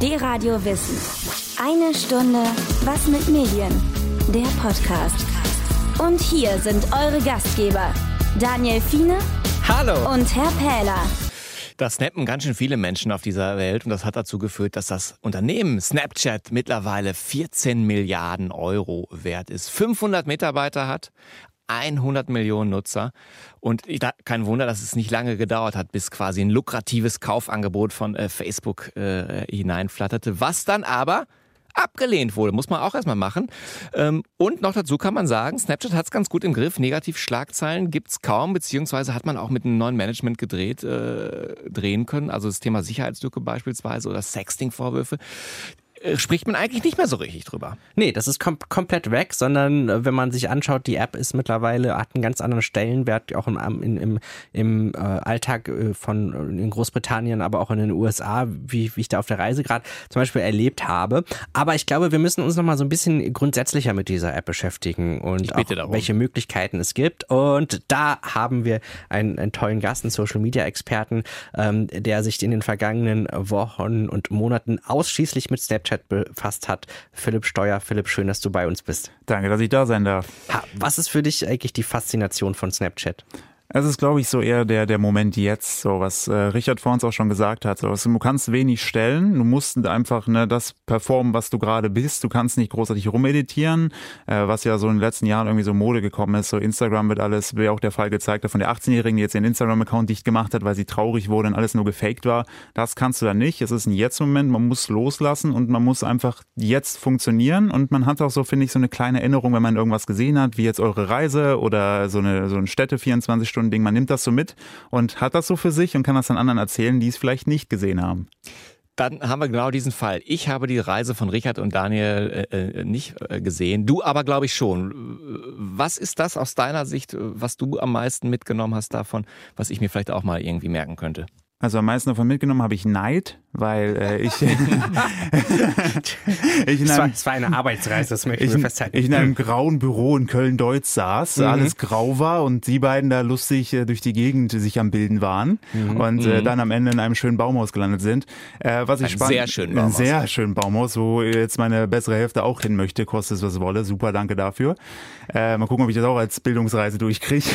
D-Radio Wissen. Eine Stunde was mit Medien. Der Podcast. Und hier sind eure Gastgeber, Daniel Fiene Hallo. und Herr Pähler. Da snappen ganz schön viele Menschen auf dieser Welt und das hat dazu geführt, dass das Unternehmen Snapchat mittlerweile 14 Milliarden Euro wert ist, 500 Mitarbeiter hat, 100 Millionen Nutzer und ich, da, kein Wunder, dass es nicht lange gedauert hat, bis quasi ein lukratives Kaufangebot von äh, Facebook äh, hineinflatterte, was dann aber abgelehnt wurde. Muss man auch erstmal machen. Ähm, und noch dazu kann man sagen, Snapchat hat es ganz gut im Griff. Negativ-Schlagzeilen gibt's kaum, beziehungsweise hat man auch mit einem neuen Management gedreht, äh, drehen können. Also das Thema Sicherheitslücke beispielsweise oder Sexting-Vorwürfe spricht man eigentlich nicht mehr so richtig drüber. Nee, das ist kom komplett weg, sondern äh, wenn man sich anschaut, die App ist mittlerweile, hat einen ganz anderen Stellenwert, auch im, im, im, im äh, Alltag äh, von äh, in Großbritannien, aber auch in den USA, wie, wie ich da auf der Reise gerade zum Beispiel erlebt habe. Aber ich glaube, wir müssen uns nochmal so ein bisschen grundsätzlicher mit dieser App beschäftigen und auch darum. welche Möglichkeiten es gibt. Und da haben wir einen, einen tollen Gast, einen Social Media Experten, ähm, der sich in den vergangenen Wochen und Monaten ausschließlich mit Snapchat befasst hat. Philipp Steuer. Philipp, schön, dass du bei uns bist. Danke, dass ich da sein darf. Ha, was ist für dich eigentlich die Faszination von Snapchat? Es ist, glaube ich, so eher der, der Moment jetzt, so was äh, Richard vor uns auch schon gesagt hat. So, du kannst wenig stellen, du musst einfach ne, das performen, was du gerade bist. Du kannst nicht großartig rumeditieren, äh, was ja so in den letzten Jahren irgendwie so Mode gekommen ist. So Instagram wird alles, wie auch der Fall gezeigt hat von der 18-Jährigen, die jetzt ihren Instagram-Account dicht gemacht hat, weil sie traurig wurde und alles nur gefaked war. Das kannst du dann nicht. Es ist ein Jetzt-Moment, man muss loslassen und man muss einfach jetzt funktionieren. Und man hat auch so, finde ich, so eine kleine Erinnerung, wenn man irgendwas gesehen hat, wie jetzt eure Reise oder so eine, so ein Städte 24 Stunden Ding. Man nimmt das so mit und hat das so für sich und kann das dann anderen erzählen, die es vielleicht nicht gesehen haben. Dann haben wir genau diesen Fall. Ich habe die Reise von Richard und Daniel äh, äh, nicht äh, gesehen. Du aber, glaube ich, schon. Was ist das aus deiner Sicht, was du am meisten mitgenommen hast davon, was ich mir vielleicht auch mal irgendwie merken könnte? Also am meisten davon mitgenommen habe ich Neid, weil äh, ich, ich in Es war, einem, es war eine Arbeitsreise, das möchte ich, ich, mir festhalten. ich in einem grauen Büro in Köln-Deutz saß, Mhm. alles grau war und die beiden da lustig äh, durch die Gegend sich am Bilden waren Mhm. und äh, dann am Ende in einem schönen Baumhaus gelandet sind. Äh, was ich Ein spannend, sehr schönen Baumhaus. sehr schönen Baumhaus, wo jetzt meine bessere Hälfte auch hin möchte, kostet es was wolle. Super, danke dafür. Äh, mal gucken, ob ich das auch als Bildungsreise durchkriege.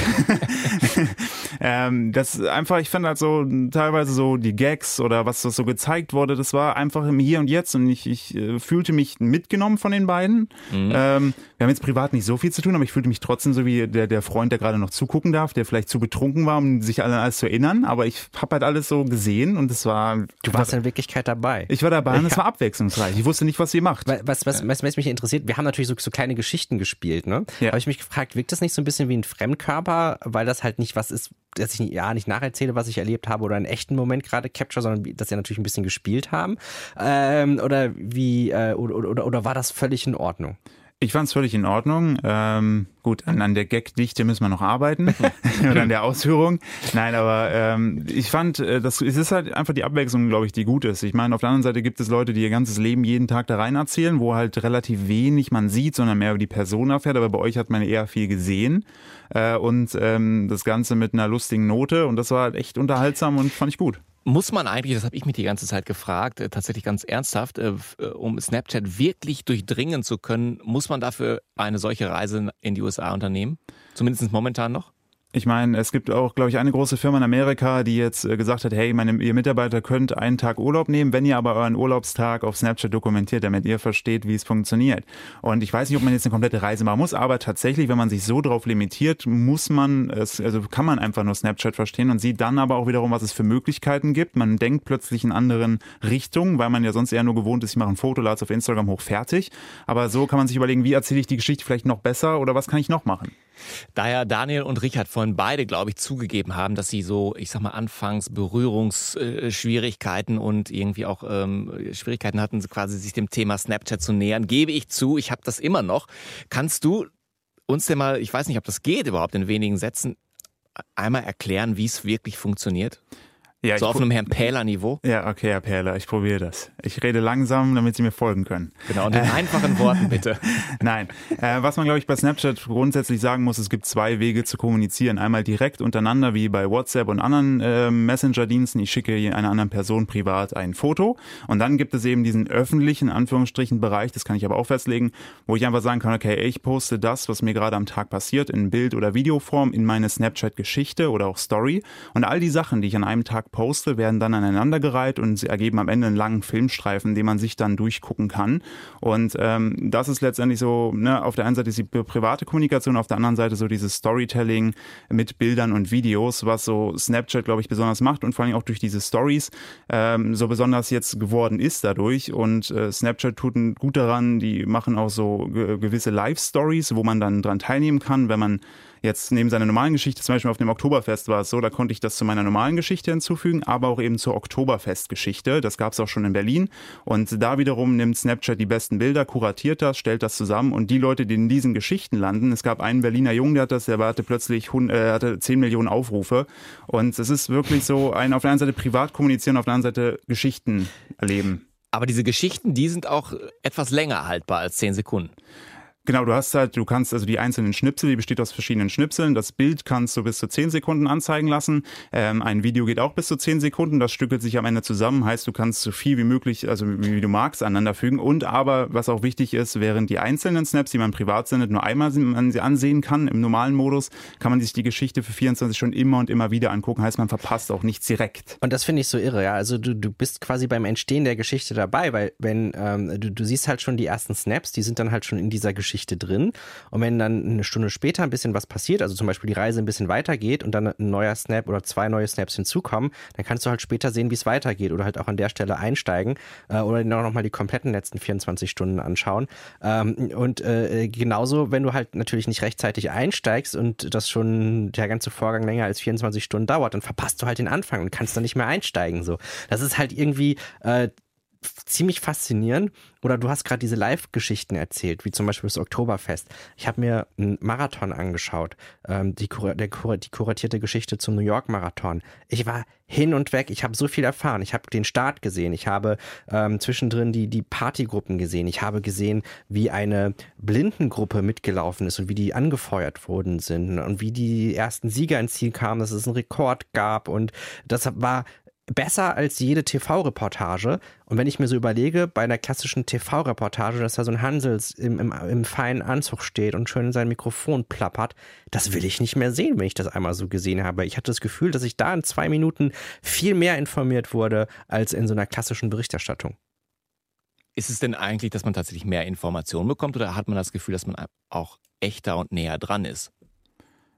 ähm, das einfach, ich fand halt so teilweise so die Gags oder was das so gezeigt wurde, das war einfach im Hier und Jetzt und ich, ich äh, fühlte mich mitgenommen von den beiden. Ähm, wir haben jetzt privat nicht so viel zu tun, aber ich fühlte mich trotzdem so wie der, der Freund, der gerade noch zugucken darf, der vielleicht zu betrunken war, um sich an alles zu erinnern, aber ich habe halt alles so gesehen und es war... Du warst in Wirklichkeit dabei. ich war dabei und es Ja. war abwechslungsreich. Ich wusste nicht, was ihr macht. Wa- Was, was, was, was mich interessiert, wir haben natürlich so, so kleine Geschichten gespielt, ne? Ja. Habe ich mich gefragt, wirkt das nicht so ein bisschen wie ein Fremdkörper, weil das halt nicht was ist, dass ich ja nicht nacherzähle, was ich erlebt habe oder einen echten Moment gerade capture, sondern dass sie natürlich ein bisschen gespielt haben? Ähm, oder wie, äh, oder, oder, oder war das völlig in Ordnung? Ich fand es völlig in Ordnung. Ähm, gut, an, an der Gagdichte müssen wir noch arbeiten oder an der Ausführung. Nein, aber ähm, ich fand, äh, das, es ist halt einfach die Abwechslung, glaube ich, die gut ist. Ich meine, auf der anderen Seite gibt es Leute, die ihr ganzes Leben jeden Tag da rein erzählen, wo halt relativ wenig man sieht, sondern mehr über die Person erfährt. Aber bei euch hat man eher viel gesehen äh, und ähm, das Ganze mit einer lustigen Note und das war halt echt unterhaltsam und fand ich gut. Muss man eigentlich, das habe ich mich die ganze Zeit gefragt, äh, tatsächlich ganz ernsthaft, äh, äh, um Snapchat wirklich durchdringen zu können, muss man dafür eine solche Reise in die USA unternehmen? Zumindest momentan noch? Ich meine, es gibt auch, glaube ich, eine große Firma in Amerika, die jetzt äh, gesagt hat, hey, meine, ihr Mitarbeiter könnt einen Tag Urlaub nehmen, wenn ihr aber euren Urlaubstag auf Snapchat dokumentiert, damit ihr versteht, wie es funktioniert. Und ich weiß nicht, ob man jetzt eine komplette Reise machen muss, aber tatsächlich, wenn man sich so drauf limitiert, muss man es, also kann man einfach nur Snapchat verstehen und sieht dann aber auch wiederum, was es für Möglichkeiten gibt. Man denkt plötzlich in anderen Richtungen, weil man ja sonst eher nur gewohnt ist, ich mache ein Foto, lade es auf Instagram hoch, fertig. Aber so kann man sich überlegen, wie erzähle ich die Geschichte vielleicht noch besser oder was kann ich noch machen? Da ja Daniel und Richard vorhin beide, glaube ich, zugegeben haben, dass sie so, ich sag mal, anfangs Berührungsschwierigkeiten und irgendwie auch ähm, Schwierigkeiten hatten, quasi sich dem Thema Snapchat zu nähern, gebe ich zu, ich habe das immer noch. Kannst du uns denn mal, ich weiß nicht, ob das geht überhaupt in wenigen Sätzen, einmal erklären, wie es wirklich funktioniert? Ja, so auf einem Herrn Pähler-Niveau? Ja, okay, Herr Pähler, ich probiere das. Ich rede langsam, damit Sie mir folgen können. Genau, und in einfachen Worten bitte. Nein, äh, was man, glaube ich, bei Snapchat grundsätzlich sagen muss, es gibt zwei Wege zu kommunizieren. Einmal direkt untereinander, wie bei WhatsApp und anderen äh, Messenger-Diensten. Ich schicke einer anderen Person privat ein Foto. Und dann gibt es eben diesen öffentlichen, Anführungsstrichen, Bereich, das kann ich aber auch festlegen, wo ich einfach sagen kann, okay, ich poste das, was mir gerade am Tag passiert, in Bild- oder Videoform in meine Snapchat-Geschichte oder auch Story. Und all die Sachen, die ich an einem Tag poste, werden dann aneinandergereiht und sie ergeben am Ende einen langen Filmstreifen, den man sich dann durchgucken kann. Und ähm, das ist letztendlich so, ne, auf der einen Seite ist die private Kommunikation, auf der anderen Seite so dieses Storytelling mit Bildern und Videos, was so Snapchat, glaube ich, besonders macht und vor allem auch durch diese Stories ähm, so besonders jetzt geworden ist dadurch. Und äh, Snapchat tut gut daran, die machen auch so gewisse Live-Stories, wo man dann dran teilnehmen kann, wenn man Jetzt neben seiner normalen Geschichte, zum Beispiel auf dem Oktoberfest war es so, da konnte ich das zu meiner normalen Geschichte hinzufügen, aber auch eben zur Oktoberfest-Geschichte. Das gab es auch schon in Berlin. Und da wiederum nimmt Snapchat die besten Bilder, kuratiert das, stellt das zusammen und die Leute, die in diesen Geschichten landen, es gab einen Berliner Jungen, der hat das, der hatte plötzlich äh, hatte 10 Millionen Aufrufe. Und es ist wirklich so ein auf der einen Seite privat kommunizieren, auf der anderen Seite Geschichten erleben. Aber diese Geschichten, die sind auch etwas länger haltbar als 10 Sekunden. Genau, du hast halt, du kannst also die einzelnen Schnipsel, die besteht aus verschiedenen Schnipseln. Das Bild kannst du bis zu 10 Sekunden anzeigen lassen. Ähm, ein Video geht auch bis zu 10 Sekunden. Das stückelt sich am Ende zusammen. Heißt, du kannst so viel wie möglich, also wie, wie du magst, aneinander fügen. Und aber, was auch wichtig ist, während die einzelnen Snaps, die man privat sendet, nur einmal man ansehen kann im normalen Modus, kann man sich die Geschichte für 24 Stunden immer und immer wieder angucken. Heißt, man verpasst auch nichts direkt. Und das finde ich so irre, ja. Also du, du bist quasi beim Entstehen der Geschichte dabei, weil wenn ähm, du, du siehst halt schon die ersten Snaps, die sind dann halt schon in dieser Geschichte drin. Und wenn dann eine Stunde später ein bisschen was passiert, also zum Beispiel die Reise ein bisschen weitergeht und dann ein neuer Snap oder zwei neue Snaps hinzukommen, dann kannst du halt später sehen, wie es weitergeht oder halt auch an der Stelle einsteigen äh, oder noch mal die kompletten letzten 24 Stunden anschauen. Ähm, und äh, genauso, wenn du halt natürlich nicht rechtzeitig einsteigst und das schon der ganze Vorgang länger als 24 Stunden dauert, dann verpasst du halt den Anfang und kannst dann nicht mehr einsteigen. So, das ist halt irgendwie äh, ziemlich faszinierend. Oder du hast gerade diese Live-Geschichten erzählt, wie zum Beispiel das Oktoberfest. Ich habe mir einen Marathon angeschaut, ähm, die, der, die kuratierte Geschichte zum New York-Marathon. Ich war hin und weg. Ich habe so viel erfahren. Ich habe den Start gesehen. Ich habe ähm, zwischendrin die, die Partygruppen gesehen. Ich habe gesehen, wie eine Blindengruppe mitgelaufen ist und wie die angefeuert worden sind und wie die ersten Sieger ins Ziel kamen, dass es einen Rekord gab. Und das war besser als jede TV-Reportage. Und wenn ich mir so überlege, bei einer klassischen TV-Reportage, dass da so ein Hansels im, im, im, feinen Anzug steht und schön in sein Mikrofon plappert, das will ich nicht mehr sehen, wenn ich das einmal so gesehen habe. Ich hatte das Gefühl, dass ich da in zwei Minuten viel mehr informiert wurde als in so einer klassischen Berichterstattung. Ist es denn eigentlich, dass man tatsächlich mehr Informationen bekommt oder hat man das Gefühl, dass man auch echter und näher dran ist?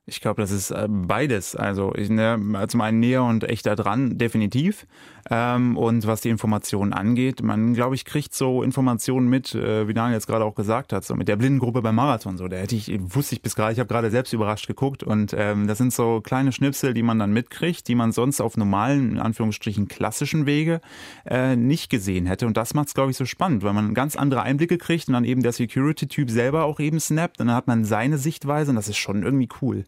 Ich glaube, das ist äh, beides. Also ich, ne, zum einen näher und echter dran, definitiv. Ähm, und was die Informationen angeht, man, glaube ich, kriegt so Informationen mit, äh, wie Daniel jetzt gerade auch gesagt hat, so mit der Blindengruppe beim Marathon. So, da hätte ich, wusste ich bis gerade, ich habe gerade selbst überrascht geguckt und ähm, das sind so kleine Schnipsel, die man dann mitkriegt, die man sonst auf normalen, in Anführungsstrichen klassischen Wege äh, nicht gesehen hätte. Und das macht es, glaube ich, so spannend, weil man ganz andere Einblicke kriegt und dann eben der Security-Typ selber auch eben snappt und dann hat man seine Sichtweise und das ist schon irgendwie cool.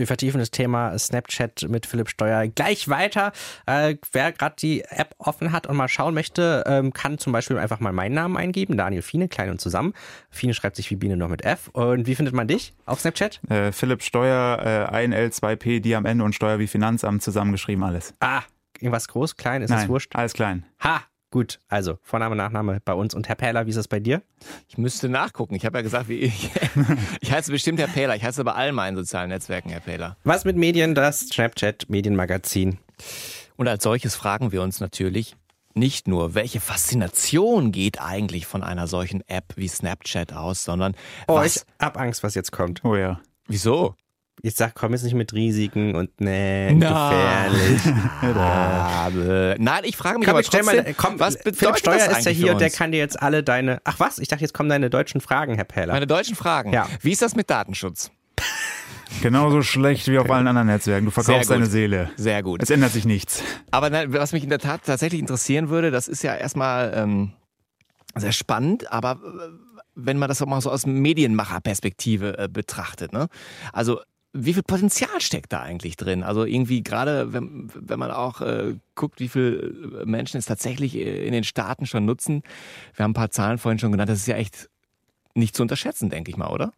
Wir vertiefen das Thema Snapchat mit Philipp Steuer gleich weiter. Äh, wer gerade die App offen hat und mal schauen möchte, ähm, kann zum Beispiel einfach mal meinen Namen eingeben, Daniel Fiene, klein und zusammen. Fiene schreibt sich wie Biene noch mit F. Und wie findet man dich auf Snapchat? Äh, Philipp Steuer, äh, 1L2P, die am Ende und Steuer wie Finanzamt zusammengeschrieben alles. Ah, irgendwas groß, klein, ist das wurscht? alles klein. Ha, Gut, also Vorname, Nachname bei uns. Und Herr Pähler, wie ist es bei dir? Ich müsste nachgucken. Ich habe ja gesagt, wie ich. ich heiße bestimmt Herr Pähler. Ich heiße bei allen meinen sozialen Netzwerken Herr Pähler. Was mit Medien? Das Snapchat Medienmagazin. Und als solches fragen wir uns natürlich nicht nur, welche Faszination geht eigentlich von einer solchen App wie Snapchat aus, sondern oh, was. Ich hab Angst, was jetzt kommt. Oh ja. Wieso? Ich sag, komm jetzt nicht mit Risiken und nee, gefährlich. Nein, ich frage mich komm, aber trotzdem, mal, komm, was Philipp Steuer ist ja hier und der kann dir jetzt alle deine. Ach was? Ich dachte, jetzt kommen deine deutschen Fragen, Herr Peller. Meine deutschen Fragen. Ja. Wie ist das mit Datenschutz? Genauso schlecht wie auf allen anderen Netzwerken. Du verkaufst deine Seele. Sehr gut. Es ändert sich nichts. Aber was mich in der Tat tatsächlich interessieren würde, das ist ja erstmal ähm, sehr spannend, aber äh, wenn man das auch mal so aus Medienmacherperspektive äh, betrachtet. Ne? Also wie viel Potenzial steckt da eigentlich drin? Also irgendwie gerade, wenn, wenn man auch äh, guckt, wie viele Menschen es tatsächlich äh, in den Staaten schon nutzen. Wir haben ein paar Zahlen vorhin schon genannt. Das ist ja echt nicht zu unterschätzen, denke ich mal, oder?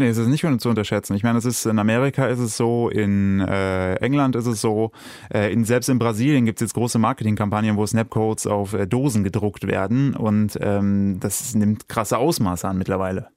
Nee, es ist nicht zu unterschätzen. Ich meine, es ist in Amerika ist es so, in äh, England ist es so, äh, in, selbst in Brasilien gibt es jetzt große Marketingkampagnen, wo Snapcodes auf äh, Dosen gedruckt werden und ähm, das nimmt krasse Ausmaße an mittlerweile.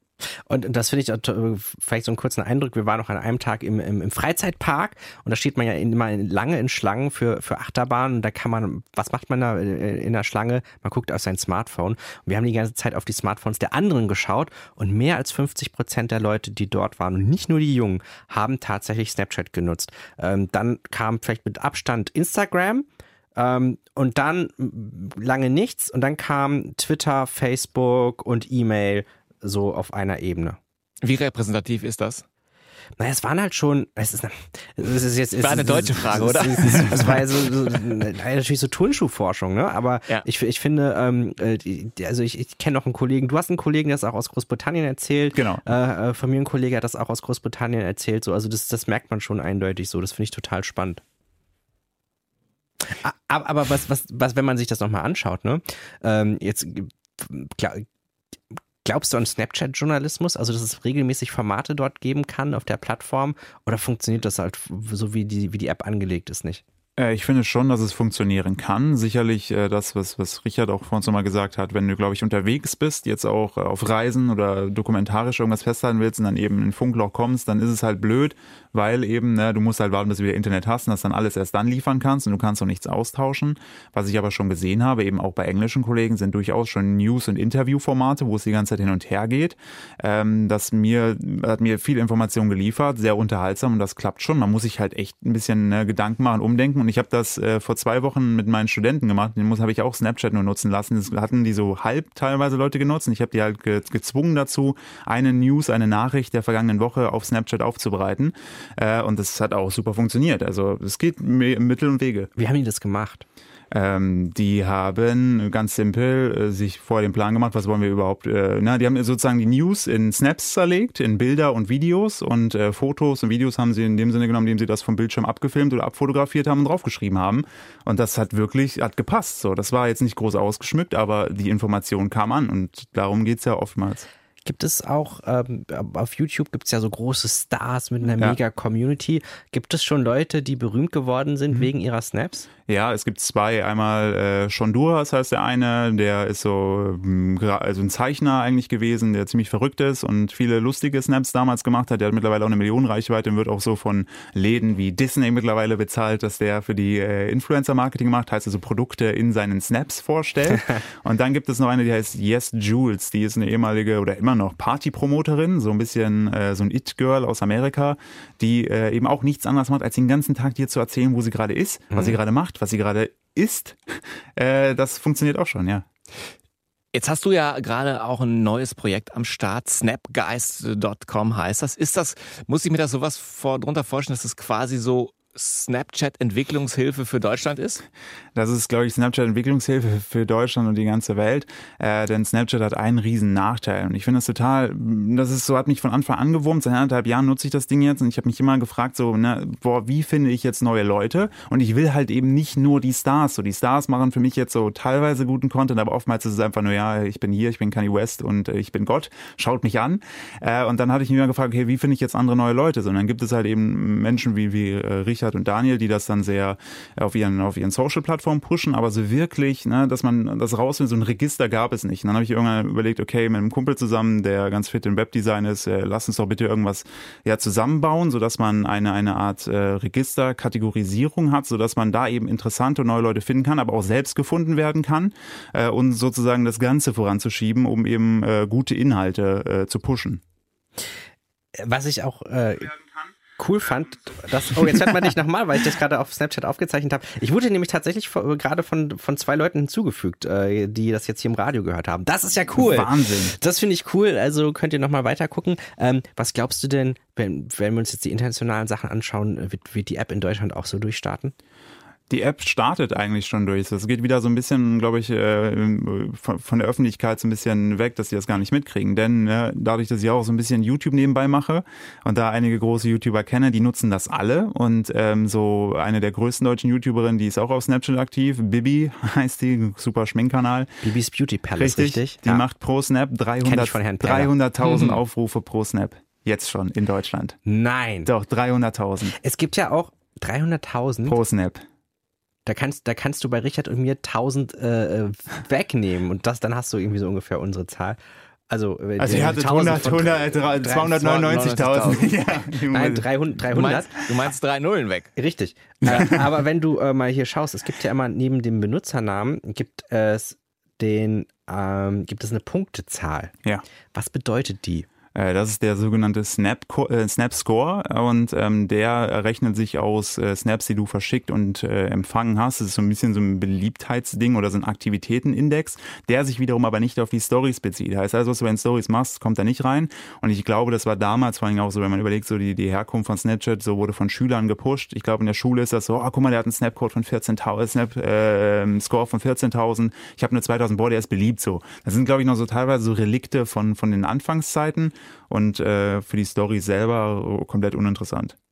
Und das finde ich vielleicht so einen kurzen Eindruck. Wir waren noch an einem Tag im, im, im Freizeitpark und da steht man ja immer lange in Schlangen für, für Achterbahnen. Und da kann man, was macht man da in der Schlange? Man guckt auf sein Smartphone. Und wir haben die ganze Zeit auf die Smartphones der anderen geschaut und mehr als 50 Prozent der Leute, die dort waren und nicht nur die Jungen, haben tatsächlich Snapchat genutzt. Ähm, dann kam vielleicht mit Abstand Instagram. Ähm, und dann lange nichts und dann kam Twitter, Facebook und E-Mail so auf einer Ebene. Wie repräsentativ ist das? Naja, es waren halt schon, es ist, es ist jetzt. Es war eine deutsche Frage, oder? Es, war ja so, so, natürlich so Turnschuhforschung, ne? Aber ja. ich, ich finde, ähm, äh, also ich, ich kenne noch einen Kollegen, du hast einen Kollegen, der das auch aus Großbritannien erzählt. Genau. Äh, äh, von mir ein Kollege hat das auch aus Großbritannien erzählt. So, also das, das merkt man schon eindeutig so. Das finde ich total spannend. Aber, aber was, was, was, wenn man sich das nochmal anschaut, ne? Ähm, jetzt klar, Glaubst du an Snapchat-Journalismus, also dass es regelmäßig Formate dort geben kann auf der Plattform? Oder funktioniert das halt so, wie die, wie die App angelegt ist, nicht? Äh, ich finde schon, dass es funktionieren kann. Sicherlich äh, das, was, was Richard auch vorhin so mal gesagt hat, wenn du, glaube ich, unterwegs bist, jetzt auch äh, auf Reisen oder dokumentarisch irgendwas festhalten willst und dann eben in ein Funkloch kommst, dann ist es halt blöd, weil eben, ne, du musst halt warten, bis du wieder Internet hast und das dann alles erst dann liefern kannst und du kannst auch nichts austauschen. Was ich aber schon gesehen habe, eben auch bei englischen Kollegen, sind durchaus schon News- und Interviewformate, wo es die ganze Zeit hin und her geht. Ähm, das mir, hat mir viel Information geliefert, sehr unterhaltsam und das klappt schon. Man muss sich halt echt ein bisschen ne, Gedanken machen, umdenken und ich habe das äh, vor zwei Wochen mit meinen Studenten gemacht. Den habe ich auch Snapchat nur nutzen lassen. Das hatten die so halb teilweise Leute genutzt. Und ich habe die halt ge gezwungen dazu, eine News, eine Nachricht der vergangenen Woche auf Snapchat aufzubereiten. Äh, und das hat auch super funktioniert. Also es geht Mittel und Wege. Wie haben die das gemacht? Ähm, die haben ganz simpel äh, sich vor den Plan gemacht, was wollen wir überhaupt, äh, na, die haben sozusagen die News in Snaps zerlegt, in Bilder und Videos und äh, Fotos und Videos haben sie in dem Sinne genommen, indem sie das vom Bildschirm abgefilmt oder abfotografiert haben und draufgeschrieben haben. Und das hat wirklich, hat gepasst. So, das war jetzt nicht groß ausgeschmückt, aber die Information kam an und darum geht's ja oftmals gibt es auch, ähm, auf YouTube gibt es ja so große Stars mit einer ja. mega Community. Gibt es schon Leute, die berühmt geworden sind mhm. wegen ihrer Snaps? Ja, es gibt zwei. Einmal äh, Shonduras heißt der eine, der ist so ähm, also ein Zeichner eigentlich gewesen, der ziemlich verrückt ist und viele lustige Snaps damals gemacht hat. Der hat mittlerweile auch eine Millionenreichweite und wird auch so von Läden wie Disney mittlerweile bezahlt, dass der für die äh, Influencer-Marketing macht, heißt also Produkte in seinen Snaps vorstellt. und dann gibt es noch eine, die heißt Yes Jules, die ist eine ehemalige oder immer noch Party-Promoterin, so ein bisschen äh, so ein It-Girl aus Amerika, die äh, eben auch nichts anderes macht, als den ganzen Tag dir zu erzählen, wo sie gerade ist, was mhm. sie gerade macht, was sie gerade isst, äh, das funktioniert auch schon, ja. Jetzt hast du ja gerade auch ein neues Projekt am Start, snapgeist.com heißt das. Ist das, muss ich mir das sowas vor, drunter vorstellen, dass das quasi so Snapchat-Entwicklungshilfe für Deutschland ist? Das ist, glaube ich, Snapchat-Entwicklungshilfe für Deutschland und die ganze Welt. Äh, denn Snapchat hat einen riesen Nachteil. Und ich finde das total, das ist so, hat mich von Anfang an gewurmt. Seit anderthalb Jahren nutze ich das Ding jetzt und ich habe mich immer gefragt, so, ne, boah, wie finde ich jetzt neue Leute? Und ich will halt eben nicht nur die Stars. So, die Stars machen für mich jetzt so teilweise guten Content, aber oftmals ist es einfach nur, ja, ich bin hier, ich bin Kanye West und äh, ich bin Gott. Schaut mich an. Äh, und dann hatte ich mich immer gefragt, okay, wie finde ich jetzt andere neue Leute? So, und dann gibt es halt eben Menschen wie, wie äh, Richard und Daniel, die das dann sehr auf ihren, auf ihren Social-Plattformen pushen, aber so wirklich, ne, dass man das rausfindet, so ein Register gab es nicht. Und dann habe ich irgendwann überlegt, okay, mit einem Kumpel zusammen, der ganz fit im Webdesign ist, äh, lass uns doch bitte irgendwas ja zusammenbauen, sodass man eine, eine Art äh, Register-Kategorisierung hat, sodass man da eben interessante neue Leute finden kann, aber auch selbst gefunden werden kann äh, und sozusagen das Ganze voranzuschieben, um eben äh, gute Inhalte äh, zu pushen. Was ich auch äh, cool fand, dass, oh, jetzt hört man dich nochmal, weil ich das gerade auf Snapchat aufgezeichnet habe. Ich wurde nämlich tatsächlich vor, gerade von, von zwei Leuten hinzugefügt, äh, die das jetzt hier im Radio gehört haben. Das ist ja cool. Wahnsinn. Das finde ich cool. Also könnt ihr nochmal weiter gucken. Ähm, was glaubst du denn, wenn, wenn wir uns jetzt die internationalen Sachen anschauen, wird, wird die App in Deutschland auch so durchstarten? Die App startet eigentlich schon durch. Es geht wieder so ein bisschen, glaube ich, äh, von, der Öffentlichkeit so ein bisschen weg, dass sie das gar nicht mitkriegen. Denn äh, dadurch, dass ich auch so ein bisschen YouTube nebenbei mache und da einige große YouTuber kenne, die nutzen das alle. Und ähm, so eine der größten deutschen YouTuberinnen, die ist auch auf Snapchat aktiv, Bibi heißt die, super Schminkkanal. Bibis Beauty Palace, richtig? richtig? Die ja. macht pro Snap 300.000 300 mhm. Aufrufe pro Snap. Jetzt schon in Deutschland. Nein. Doch, 300.000. Es gibt ja auch 300.000. Pro Snap. Da kannst, da kannst du bei Richard und mir 1000 äh, äh, wegnehmen und das, dann hast du irgendwie so ungefähr unsere Zahl. Also, also ihr hattet 100, 100, 299.000. ja, Nein, 300. 300. Du meinst, du meinst drei Nullen weg. Richtig. äh, aber wenn du äh, mal hier schaust, es gibt ja immer neben dem Benutzernamen, gibt es den, ähm, gibt es eine Punktezahl. Ja. Was bedeutet die? Äh, das ist der sogenannte Snap, äh, Snap Score und ähm, der errechnet sich aus äh, Snaps, die du verschickt und äh, empfangen hast. Das ist so ein bisschen so ein Beliebtheitsding oder so ein Aktivitätenindex, der sich wiederum aber nicht auf die Stories bezieht. Heißt also, was du in Stories machst, kommt da nicht rein. Und ich glaube, das war damals vor allem auch so, wenn man überlegt, so die, die Herkunft von Snapchat, so wurde von Schülern gepusht. Ich glaube, in der Schule ist das so, oh, guck mal, der hat einen Snapcode von 14.000, Snap äh, Score von 14.000. Ich habe nur 2.000, boah, der ist beliebt so. Das sind, glaube ich, noch so teilweise so Relikte von, von den Anfangszeiten und äh, für die Story selber komplett uninteressant.